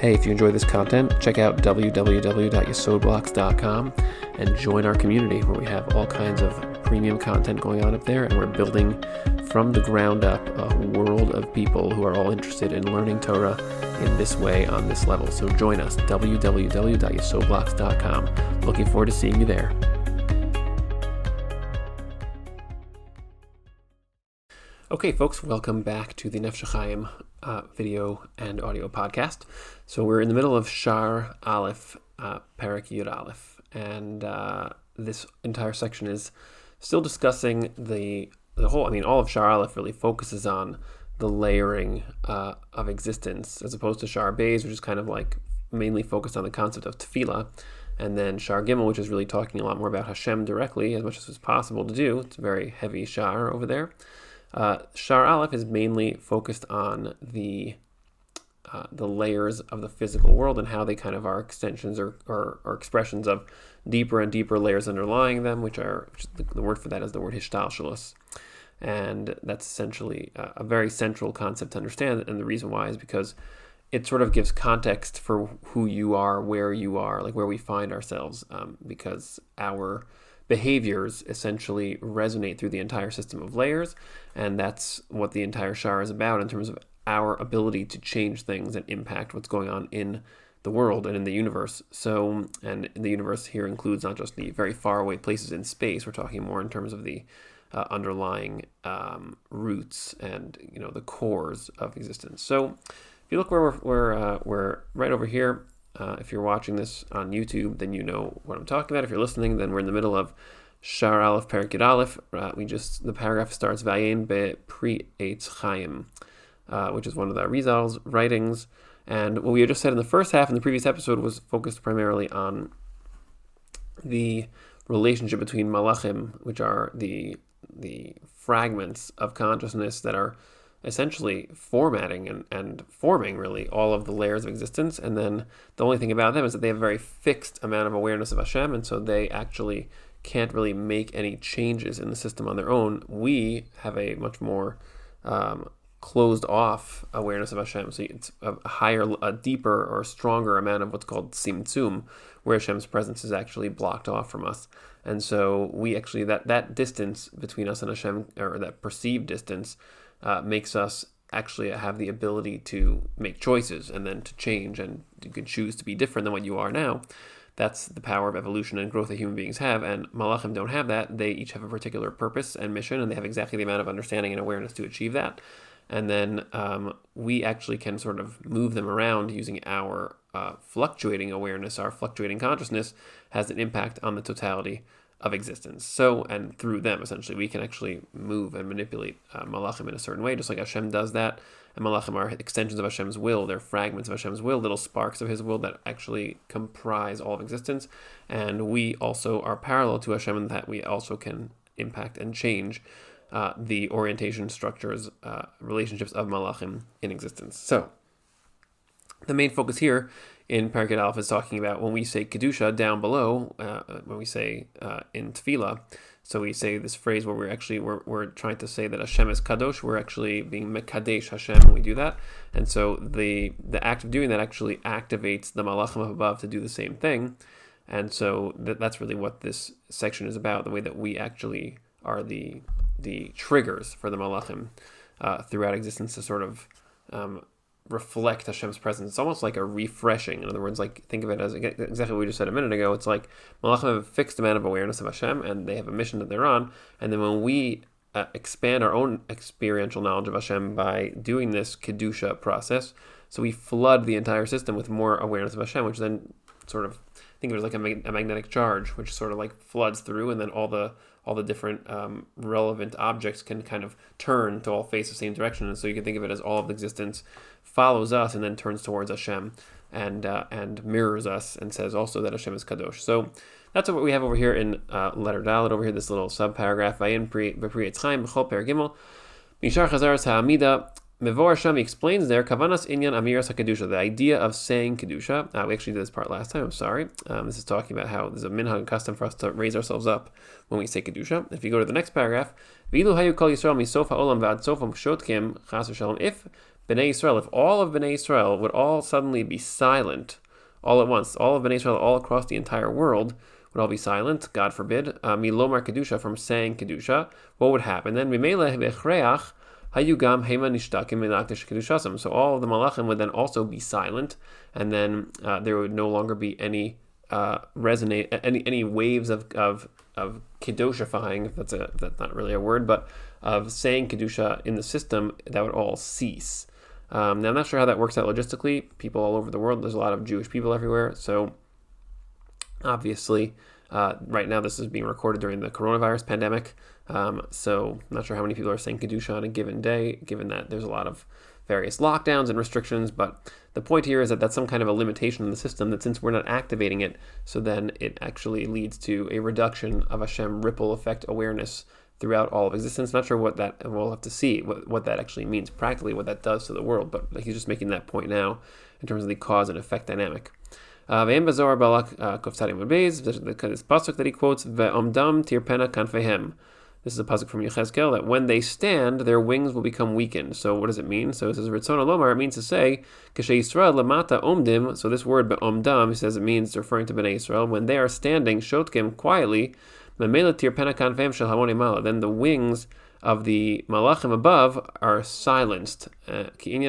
Hey, if you enjoy this content, check out www.yesodblocks.com and join our community where we have all kinds of premium content going on up there, and we're building from the ground up a world of people who are all interested in learning Torah in this way on this level. So join us, www.yesodblocks.com. Looking forward to seeing you there. Okay, folks, welcome back to the Nefesh uh, video and audio podcast. So we're in the middle of Shar Aleph, uh, Parak Yud Aleph, and uh, this entire section is still discussing the the whole. I mean, all of Shar Aleph really focuses on the layering uh, of existence, as opposed to Shar Beis, which is kind of like mainly focused on the concept of tefillah, and then Shar Gimel, which is really talking a lot more about Hashem directly, as much as was possible to do. It's a very heavy Shar over there. Uh, Shar Aleph is mainly focused on the uh, the layers of the physical world and how they kind of are extensions or, or, or expressions of deeper and deeper layers underlying them, which are which the, the, word for that is the word hishtalshelus. And that's essentially a, a very central concept to understand. And the reason why is because it sort of gives context for who you are, where you are, like where we find ourselves, um, because our behaviors essentially resonate through the entire system of layers, and that's what the entire shar is about in terms of our ability to change things and impact what's going on in the world and in the universe. So, and the universe here includes not just the very far away places in space. We're talking more in terms of the uh, underlying um, roots and you know the cores of existence. So, if you look where we're we're, uh, we're right over here uh, if you're watching this on YouTube, then you know what I'm talking about. If you're listening, then we're in the middle of Shar Aleph Perik Aleph. Uh, we just the paragraph starts Vayin be Pri Eitz Chaim, uh, which is one of the Arizal's writings. And what we just said in the first half in the previous episode was focused primarily on the relationship between malachim, which are the the fragments of consciousness that are essentially formatting and, and forming really all of the layers of existence. And then the only thing about them is that they have a very fixed amount of awareness of Hashem, and so they actually can't really make any changes in the system on their own. We have a much more um, closed off awareness of Hashem. So it's a higher, a deeper or stronger amount of what's called tzimtzum, where Hashem's presence is actually blocked off from us. And so we actually, that, that distance between us and Hashem, or that perceived distance, uh, makes us actually have the ability to make choices and then to change and you can choose to be different than what you are now. That's the power of evolution and growth that human beings have, and Malachim don't have that. They each have a particular purpose and mission, and they have exactly the amount of understanding and awareness to achieve that. And then um, we actually can sort of move them around using our uh, fluctuating awareness, our fluctuating consciousness has an impact on the totality of existence. So, and through them, essentially, we can actually move and manipulate uh, malachim in a certain way, just like Hashem does that. And malachim are extensions of Hashem's will; they're fragments of Hashem's will, little sparks of His will that actually comprise all of existence. And we also are parallel to Hashem in that we also can impact and change uh, the orientation, structures, uh, relationships of malachim in existence. So, the main focus here in Parak Yud Aleph is talking about when we say Kedusha down below, uh, when we say uh, in Tefillah, so we say this phrase where we're actually, we're, we're trying to say that Hashem is Kadosh, we're actually being Mekadesh Hashem when we do that. And so the, the act of doing that actually activates the Malachim of above to do the same thing. And so that, that's really what this section is about, the way that we actually are the, the triggers for the Malachim uh, throughout existence to sort of um, reflect Hashem's presence. It's almost like a refreshing. In other words, like think of it as exactly what we just said a minute ago. It's like Malachim have a fixed amount of awareness of Hashem, and they have a mission that they're on. And then when we uh, expand our own experiential knowledge of Hashem by doing this kedusha process, so we flood the entire system with more awareness of Hashem, which then sort of think of it as like a, mag- a magnetic charge, which sort of like floods through, and then all the all the different um, relevant objects can kind of turn to all face the same direction. And so you can think of it as all of existence follows us and then turns towards Hashem and uh, and mirrors us and says also that Hashem is kadosh. So that's what we have over here in uh, letter Dalet over here. This little sub paragraph. Ha'amida Mevor Hashem explains there Kavanas Inyan Amiras Kedusha, the idea of saying Kedusha. Uh, we actually did this part last time. I'm sorry. Um, this is talking about how there's a minhag custom for us to raise ourselves up when we say Kedusha. If you go to the next paragraph, Vilu Hayu Kol Yisrael Misofa Olam Vad Sofa If Bnei Israel, if all of Bnei Israel would all suddenly be silent all at once, all of Bnei Israel all across the entire world would all be silent, God forbid, uh, milomar kedusha from saying kedusha, what would happen then? hayugam hema nishtakim So all of the malachim would then also be silent, and then uh, there would no longer be any uh, resonate any any waves of of of. That's a that's not really a word, but of saying kedusha in the system that would all cease. Um, now I'm not sure how that works out logistically. People all over the world. There's a lot of Jewish people everywhere, so obviously. Uh, right now, this is being recorded during the coronavirus pandemic, um, so I'm not sure how many people are saying kedusha on a given day, given that there's a lot of various lockdowns and restrictions. But the point here is that that's some kind of a limitation in the system that since we're not activating it, so then it actually leads to a reduction of Hashem ripple effect awareness throughout all of existence. Not sure what that, we'll have to see what, what that actually means practically, what that does to the world. But he's just making that point now in terms of the cause and effect dynamic. Uh, Bazor Balak this pasuk that he quotes, tirpena. This is a pasuk from Yechezkel that when they stand, their wings will become weakened. So what does it mean? So it says Ritzon Lomar. It means to say Kashe Yisrael lamata omdim. So this word omdam, he says it means referring to Bnei Israel when they are standing shotkim quietly. Then the wings of the malachim above are silenced. Uh, because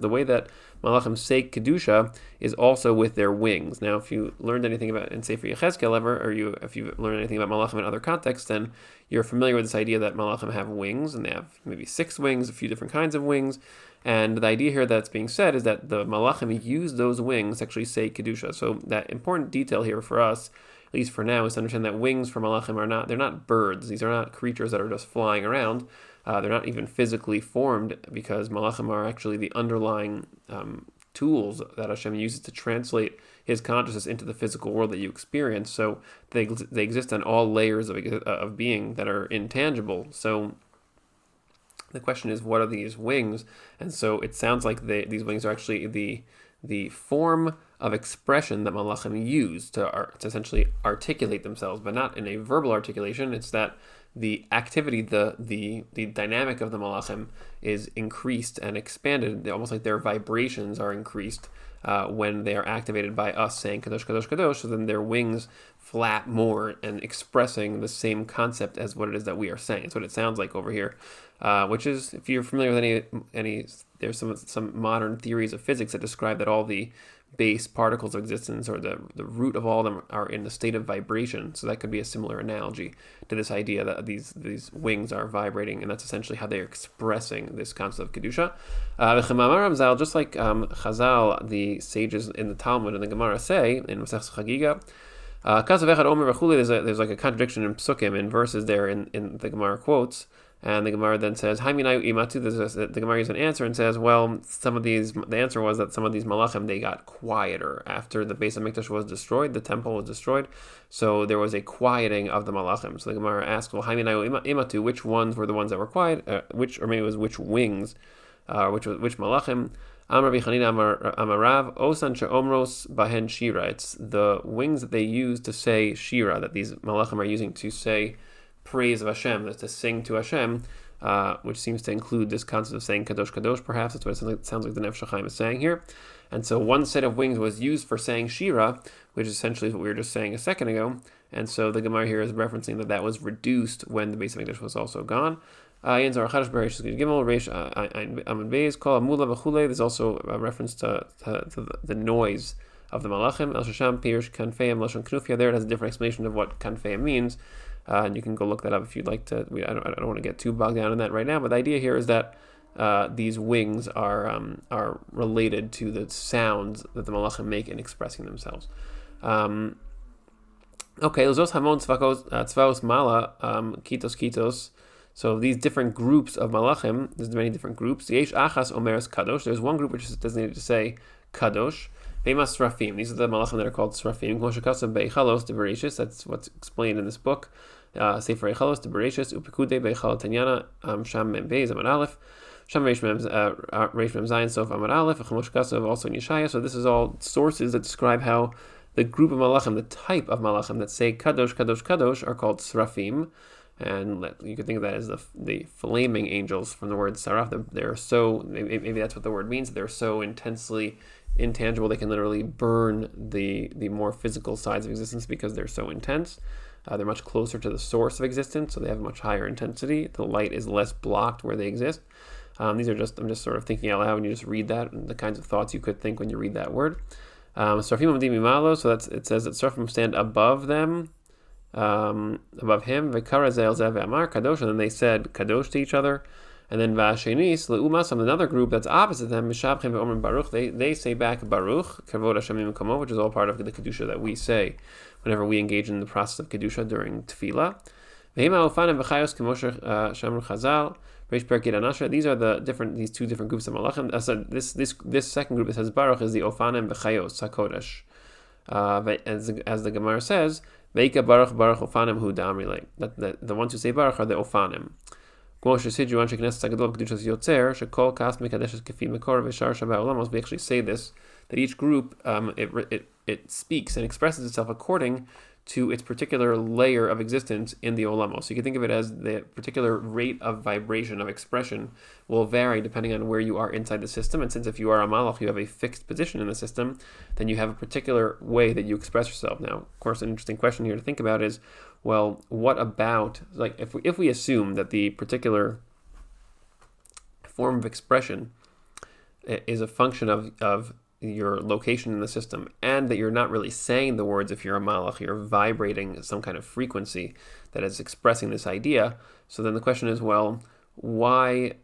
the way that malachim say kedusha is also with their wings. Now, if you learned anything about in Sefer Yechezkel ever, or you if you learned anything about malachim in other contexts, then you're familiar with this idea that malachim have wings, and they have maybe six wings, a few different kinds of wings. And the idea here that's being said is that the malachim use those wings to actually say kedusha. So that important detail here for us at least for now, is to understand that wings for malachim are not, they're not birds. These are not creatures that are just flying around. Uh, they're not even physically formed because malachim are actually the underlying um, tools that Hashem uses to translate his consciousness into the physical world that you experience. So they, they exist on all layers of, of being that are intangible. So the question is, what are these wings? And so it sounds like they, these wings are actually the the form of expression that malachim use to, to essentially articulate themselves, but not in a verbal articulation. It's that the activity, the the the dynamic of the malachim is increased and expanded, almost like their vibrations are increased uh, when they are activated by us saying kadosh kadosh kadosh. So then their wings flap more and expressing the same concept as what it is that we are saying. It's what it sounds like over here, uh, which is if you're familiar with any any there's some some modern theories of physics that describe that all the base particles of existence or the, the root of all them are in the state of vibration. So that could be a similar analogy to this idea that these these wings are vibrating, and that's essentially how they're expressing this concept of kedusha. Uh, just like um, Chazal, the sages in the Talmud and the Gemara say in Masech Chagiga. Uh, there's, a, there's like a contradiction in psukim in verses there in, in the Gemara quotes. And the Gemara then says, imatu. The Gemara gives an answer and says, well, some of these, the answer was that some of these malachim, they got quieter after the Beis HaMikdash was destroyed, the temple was destroyed. So there was a quieting of the malachim. So the Gemara asks, well, Haiminayu imatu, which ones were the ones that were quiet? Uh, which, or maybe it was which wings, uh, which which malachim? Amar Bichanina Amarav Osan Omros Bahen Shira. It's the wings that they use to say Shira, that these malachim are using to say praise of Hashem, that's to sing to Hashem, uh, which seems to include this concept of saying Kadosh Kadosh, perhaps. That's what it sounds like, sounds like the Nefesh is saying here. And so one set of wings was used for saying Shira, which essentially is what we were just saying a second ago. And so the Gemara here is referencing that that was reduced when the Beis HaMikdash was also gone. Uh, there's also a reference to, to, to the noise of the malachim. El Shasham. There it has a different explanation of what Kanfeim means. Uh, and you can go look that up if you'd like to. We, I, don't, don't want to get too bogged down in that right now, but the idea here is that uh, these wings are um, are related to the sounds that the malachim make in expressing themselves. Um, okay, Lozos Hamon Tzvaos uh, Mala um, Kitos Kitos. So these different groups of malachim, there's many different groups. Yesh Achas Omeres Kadosh. There's one group which is designated to say Kadosh. Famous Srafim. These are the malachim that are called Srafim. Koshakasav Beichalos de Bereshis. That's what's explained in this book. Uh, Sefer Eichalos de Bereshis. Upikude Beichal Tanyana. Um, Sham Mem Beis Amad Aleph. Sham Reish Mem uh, uh, Zayin Sof Amad Aleph. Chamoshkasav also in Yeshaya. So this is all sources that describe how the group of malachim, the type of malachim that say Kadosh, Kadosh, Kadosh, are called Srafim. And you could think of that as the, the flaming angels from the word saraf. They're so maybe, that's what the word means. They're so intensely intangible they can literally burn the the more physical sides of existence because they're so intense. Uh, they're much closer to the source of existence, so they have a much higher intensity. The light is less blocked where they exist. Um, these are just I'm just sort of thinking out loud when you just read that and the kinds of thoughts you could think when you read that word. Um, so that's it says that Seraphim stand above them, um, above him. Kadosh, and then they said Kadosh to each other. And then Vashenis, Leumasam, another group that's opposite them, Mishabchim Omer Baruch, they, they say back Baruch, Kavod Hashem Komo, which is all part of the Kedusha that we say whenever we engage in the process of Kedusha during Tefillah. These are the different these two different groups of malachim. So this this this second group that says Baruch is the Ofanim B'chayos Hakodesh. Uh, as, as the Gemara says, Veika Baruch Baruch Ofanim Hu Damrile. That the, the ones who say Baruch are the Ofanim. We actually say this, that each group, um, it, it, it speaks and expresses itself according to its particular layer of existence in the olamos. So you can think of it as the particular rate of vibration, of expression, will vary depending on where you are inside the system. And since if you are a malach, you have a fixed position in the system, then you have a particular way that you express yourself. Now, of course, an interesting question here to think about is well, what about like if we, if we assume that the particular form of expression is a function of, of your location in the system and that you're not really saying the words if you're a malach, you're vibrating some kind of frequency that is expressing this idea. So then the question is, well, why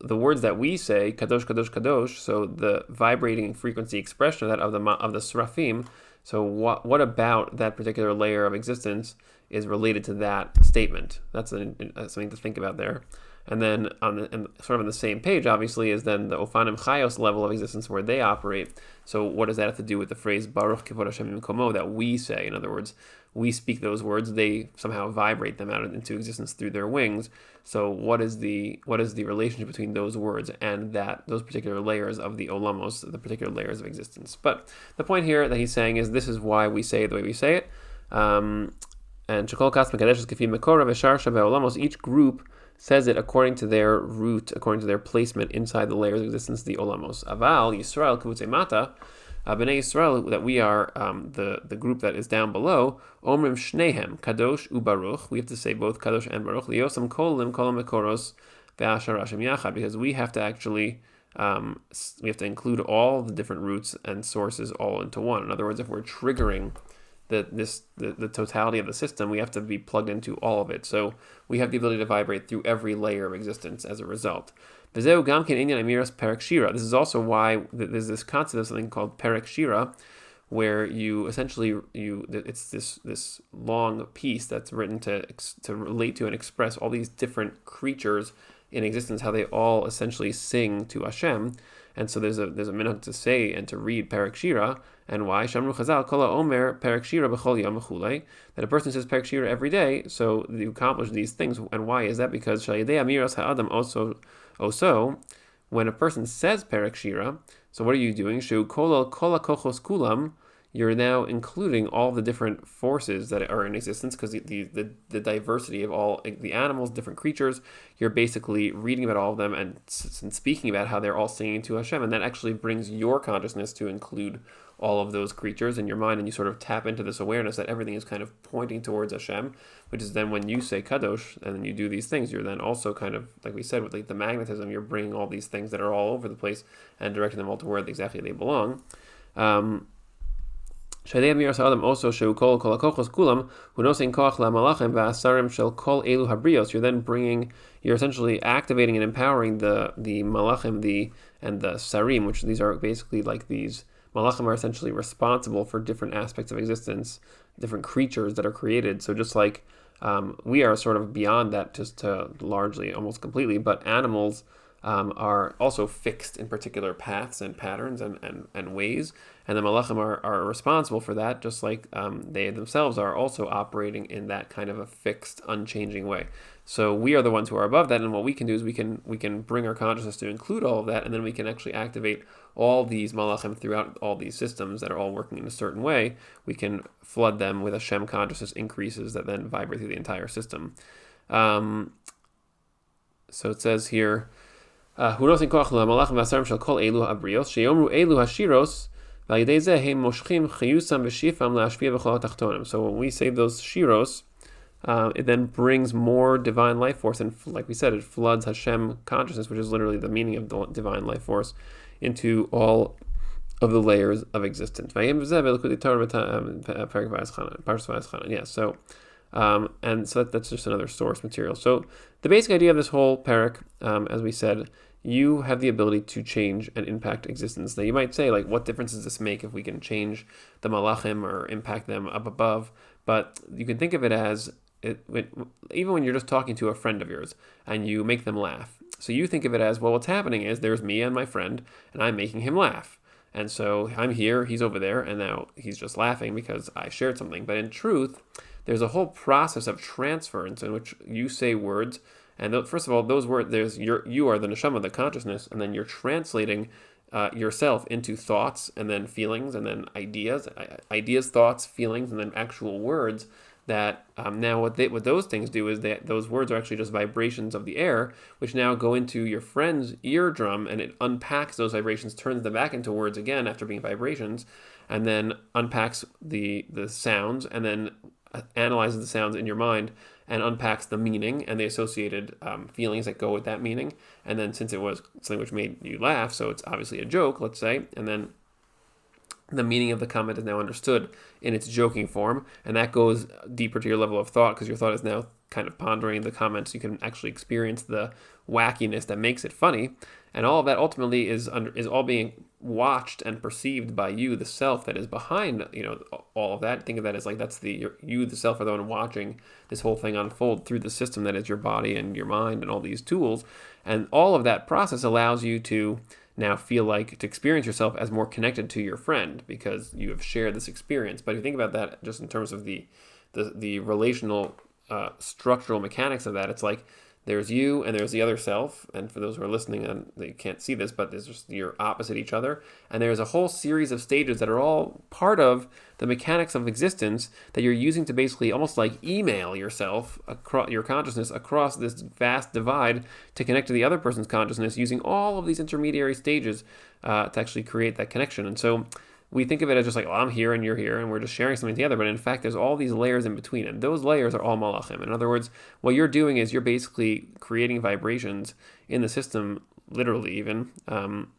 the words that we say, kadosh, kadosh, kadosh, so the vibrating frequency expression of that of the of the srafim, so what what about that particular layer of existence is related to that statement. That's something to think about there. And then on the, and sort of on the same page, obviously, is then the Ofanim Chayos level of existence where they operate. So what does that have to do with the phrase Baruch Kivod Hashem Komo that we say? In other words, we speak those words; they somehow vibrate them out into existence through their wings. So what is the what is the relationship between those words and that those particular layers of the Olamos, the particular layers of existence? But the point here that he's saying is this is why we say the way we say it. Um, and Shekol Kas Mekadesh Kefi Mekora Veshar Olamos, each group says it according to their root, according to their placement inside the layers of existence, the Olamos. Aval, Yisrael, Kavutze Mata, uh, Bnei Yisrael, that we are um, the, the group that is down below, Omrim Shnehem, Kadosh Ubaruch, we have to say both Kadosh and Baruch, Liosam Kolim, Kolam Mekoros, Ve'ashar Hashem Yachad, because we have to actually um, we have to include all the different roots and sources all into one. In other words, if we're triggering the this the, the totality of the system, we have to be plugged into all of it. So we have the ability to vibrate through every layer of existence as a result. This is also why there's this concept of something called Perek Shira, where you essentially you it's this this long piece that's written to to relate to and express all these different creatures in existence, how they all essentially sing to Hashem. And so there's a there's a minute to say and to read Perek Shira, and why Shamru Chazal Kola Omer Perek Shira B'chol Yom that a person says Perek Shira every day, so you accomplish these things. And why is that? Because Shayidei Amiras Ha'adam also also when a person says Perek Shira, so what are you doing? Shu Kola Kola Kochos Kulam you're now including all the different forces that are in existence because the, the, the, diversity of all the animals, different creatures, you're basically reading about all of them and, and speaking about how they're all singing to Hashem. And that actually brings your consciousness to include all of those creatures in your mind and you sort of tap into this awareness that everything is kind of pointing towards Hashem, which is then when you say Kadosh and then you do these things, you're then also kind of, like we said, with like the magnetism, you're bringing all these things that are all over the place and directing them all to where exactly they belong. Um, Shadei Amir Adam also show kol akochos kulam hunosin koach la malachim va'asarim shel kol elu habrios. You're then bringing, you're essentially activating and empowering the the malachim, the and the sarim, which these are basically like these malachim are essentially responsible for different aspects of existence, different creatures that are created. So just like um, we are sort of beyond that, just to largely almost completely, but animals um, are also fixed in particular paths and patterns and, and, and ways. And the malachim are, are responsible for that, just like um, they themselves are also operating in that kind of a fixed, unchanging way. So we are the ones who are above that, and what we can do is we can we can bring our consciousness to include all of that, and then we can actually activate all these malachim throughout all these systems that are all working in a certain way. We can flood them with Hashem consciousness increases that then vibrate through the entire system. Um, so it says here, so when we say those shiros, uh, it then brings more divine life force, and like we said, it floods Hashem consciousness, which is literally the meaning of the divine life force, into all of the layers of existence. Yeah, so um, and so that, that's just another source material. So the basic idea of this whole parak, um, as we said, you have the ability to change and impact existence. Now, you might say, like, what difference does this make if we can change the malachim or impact them up above? But you can think of it as it, it, even when you're just talking to a friend of yours and you make them laugh. So you think of it as, well, what's happening is there's me and my friend, and I'm making him laugh. And so I'm here, he's over there, and now he's just laughing because I shared something. But in truth, there's a whole process of transference in which you say words and th- first of all, those words, there's your, you are the neshama, the consciousness, and then you're translating uh, yourself into thoughts and then feelings and then ideas, ideas, thoughts, feelings, and then actual words. That um, now what they, what those things do is that those words are actually just vibrations of the air, which now go into your friend's eardrum and it unpacks those vibrations, turns them back into words again after being vibrations, and then unpacks the the sounds and then uh, analyzes the sounds in your mind and unpacks the meaning and the associated um, feelings that go with that meaning. And then, since it was something which made you laugh, so it's obviously a joke, let's say, and then the meaning of the comment is now understood in its joking form, and that goes deeper to your level of thought because your thought is now kind of pondering the comments. You can actually experience the wackiness that makes it funny, and all of that ultimately is under is all being watched and perceived by you, the self that is behind you know all of that. Think of that as like that's the you, the self, are the one watching this whole thing unfold through the system that is your body and your mind and all these tools, and all of that process allows you to now feel like to experience yourself as more connected to your friend because you have shared this experience. But if you think about that just in terms of the the, the relational uh, structural mechanics of that, it's like there's you and there's the other self. And for those who are listening, and they can't see this, but there's just you're opposite each other. And there's a whole series of stages that are all part of the mechanics of existence that you're using to basically almost like email yourself across your consciousness across this vast divide to connect to the other person's consciousness using all of these intermediary stages uh, to actually create that connection. And so we think of it as just like, oh, I'm here and you're here, and we're just sharing something together. But in fact, there's all these layers in between, and those layers are all malachim. In other words, what you're doing is you're basically creating vibrations in the system, literally even, um,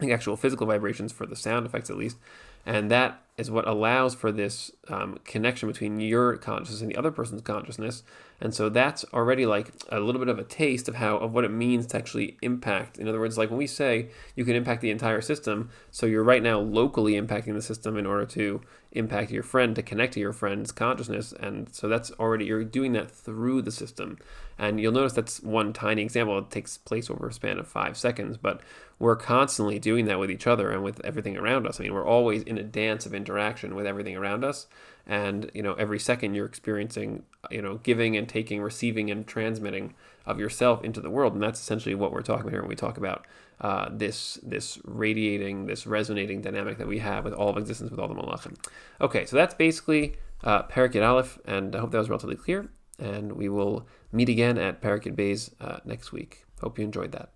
like actual physical vibrations for the sound effects at least, and that is what allows for this um, connection between your consciousness and the other person's consciousness. And so that's already like a little bit of a taste of how of what it means to actually impact. In other words, like when we say you can impact the entire system, so you're right now locally impacting the system in order to impact your friend, to connect to your friend's consciousness. And so that's already you're doing that through the system. And you'll notice that's one tiny example. It takes place over a span of five seconds, but we're constantly doing that with each other and with everything around us. I mean, we're always in a dance of interaction with everything around us. And, you know, every second you're experiencing, you know, giving and taking, receiving and transmitting of yourself into the world. And that's essentially what we're talking about here when we talk about uh, this this radiating, this resonating dynamic that we have with all of existence, with all the malachim. Okay, so that's basically uh, Parakit Aleph, and I hope that was relatively clear. And we will meet again at Parakit Bays uh, next week. Hope you enjoyed that.